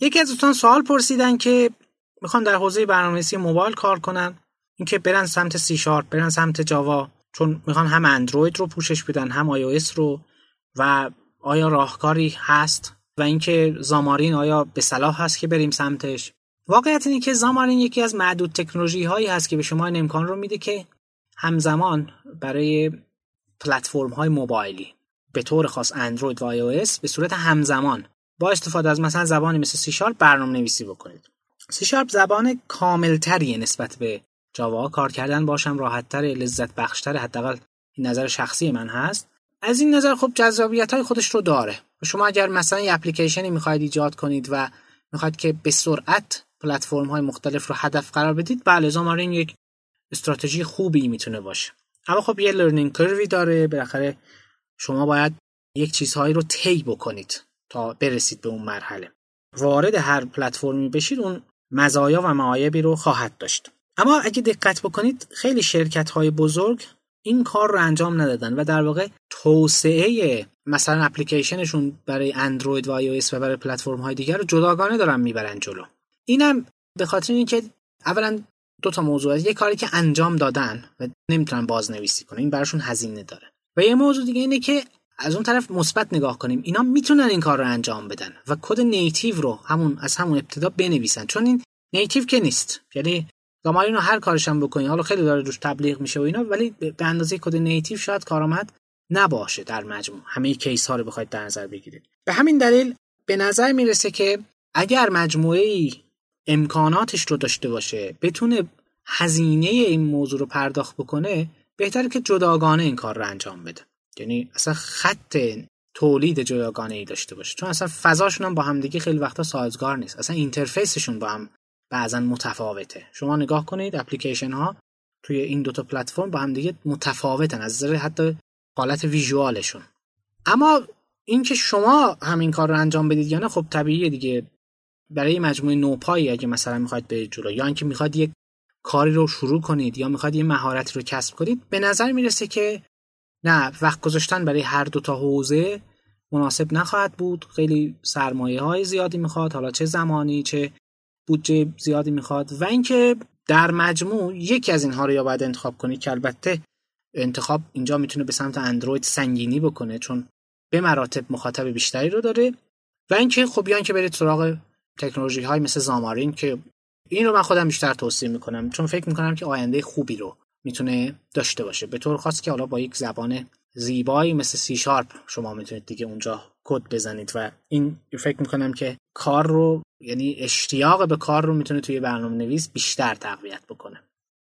یکی از دوستان سوال پرسیدن که می‌خوان در حوزه برنامه‌نویسی موبایل کار کنن اینکه برن سمت C Sharp برن سمت Java چون می‌خوان هم اندروید رو پوشش بدن هم آی رو و آیا راهکاری هست؟ و اینکه Xamarin آیا به صلاح هست که بریم سمتش؟ واقعیت اینه که Xamarin یکی از معدود تکنولوژی هایی هست که به شما این امکان رو میده که همزمان برای پلتفرم های موبایلی به طور خاص اندروید و آی به صورت همزمان با استفاده از مثلا زبانی مثل C Sharp برنامه نویسی بکنید. C Sharp زبان کاملتریه نسبت به Java. کار کردن باهاشم راحتتر لذت بخشتر حداقل این نظر شخصی من هست. از این نظر خب جذابیت های خودش رو داره. شما اگر مثلا یه اپلیکیشنی می‌خواید ایجاد کنید و می‌خواید که به سرعت پلتفرم های مختلف رو هدف قرار بدید بله Xamarin یک استراتژی خوبی می‌تونه باشه. اما خب یه لرنینگ کروی داره. بالاخره شما باید یک چیزهایی رو طی بکنید. تا برسید به اون مرحله. وارد هر پلتفرمی بشید اون مزایا و معایبی رو خواهد داشت. اما اگه دقت بکنید خیلی شرکت های بزرگ این کار رو انجام ندادن و در واقع توسعه مثلا اپلیکیشنشون برای اندروید و آی و برای پلتفرم های دیگر رو جداگانه دارن می‌برن جلو. اینم به خاطر اینکه اولا دو تا موضوع است. یه کاری که انجام دادن و نمی‌تونن بازنویسی کنن این براشون هزینه داره. و یه موضوع دیگه اینه که از اون طرف مثبت نگاه کنیم. اینا می‌تونن این کار رو انجام بدن و کد native رو همون از همون ابتدا بنویسن. چون این native که نیست. یعنی Xamarin رو هر کارش هم بکنی. حالا خیلی داره روش تبلیغ میشه و اینا ولی به اندازه کد native شاید کارآمد نباشه در مجموع. همه case ها رو بخواید در نظر بگیرید. به همین دلیل به نظر می‌رسه که اگر مجموعه ای امکاناتش رو داشته باشه بتونه هزینه این موضوع رو پرداخت بکنه بهتره که جداگانه این کار رو انجام بده. یعنی اصلا خط تولید جداگانه ای داشته باشه. چون اصلا فضاشون هم با همدیگه خیلی وقتا سازگار نیست. اصلا اینترفیسشون با هم بعضا متفاوته. شما نگاه کنید اپلیکیشن ها توی این دوتا پلتفرم با هم دیگه متفاوتن. از نظر حتی حالت ویژوالشون. اما اینکه شما همین کار رو انجام بدید یا نه خب طبیعیه دیگه. برای مجموعه نوپایی اگه مثلا می‌خواید به جلو یا اینکه می‌خواد یک کاری رو شروع کنید یا می‌خواد یه مهارتی رو کسب کنید به نظر می‌رسه که نه وقت گذاشتن برای هر دو تا حوزه مناسب نخواهد بود. خیلی سرمایه های زیادی می‌خواد حالا چه زمانی چه بودجه زیادی می‌خواد. و اینکه در مجموع یکی از اینها رو یا باید انتخاب کنید که البته انتخاب اینجا می‌تونه به سمت اندروید سنگینی بکنه چون به مراتب مخاطب بیشتری رو داره. و اینکه خب یا اینکه برید سراغ تکنولوژی های مثل Xamarin که این رو من خودم بیشتر توصیه می‌کنم چون فکر می‌کنم که آینده خوبی رو می‌تونه داشته باشه. به طور خاص که حالا با یک زبان زیبایی مثل C Sharp شما می‌تونید دیگه اونجا کد بزنید و این فکر می‌کنم که کار رو یعنی اشتیاق به کار رو می‌تونه توی برنامه نویس بیشتر تقویت بکنه.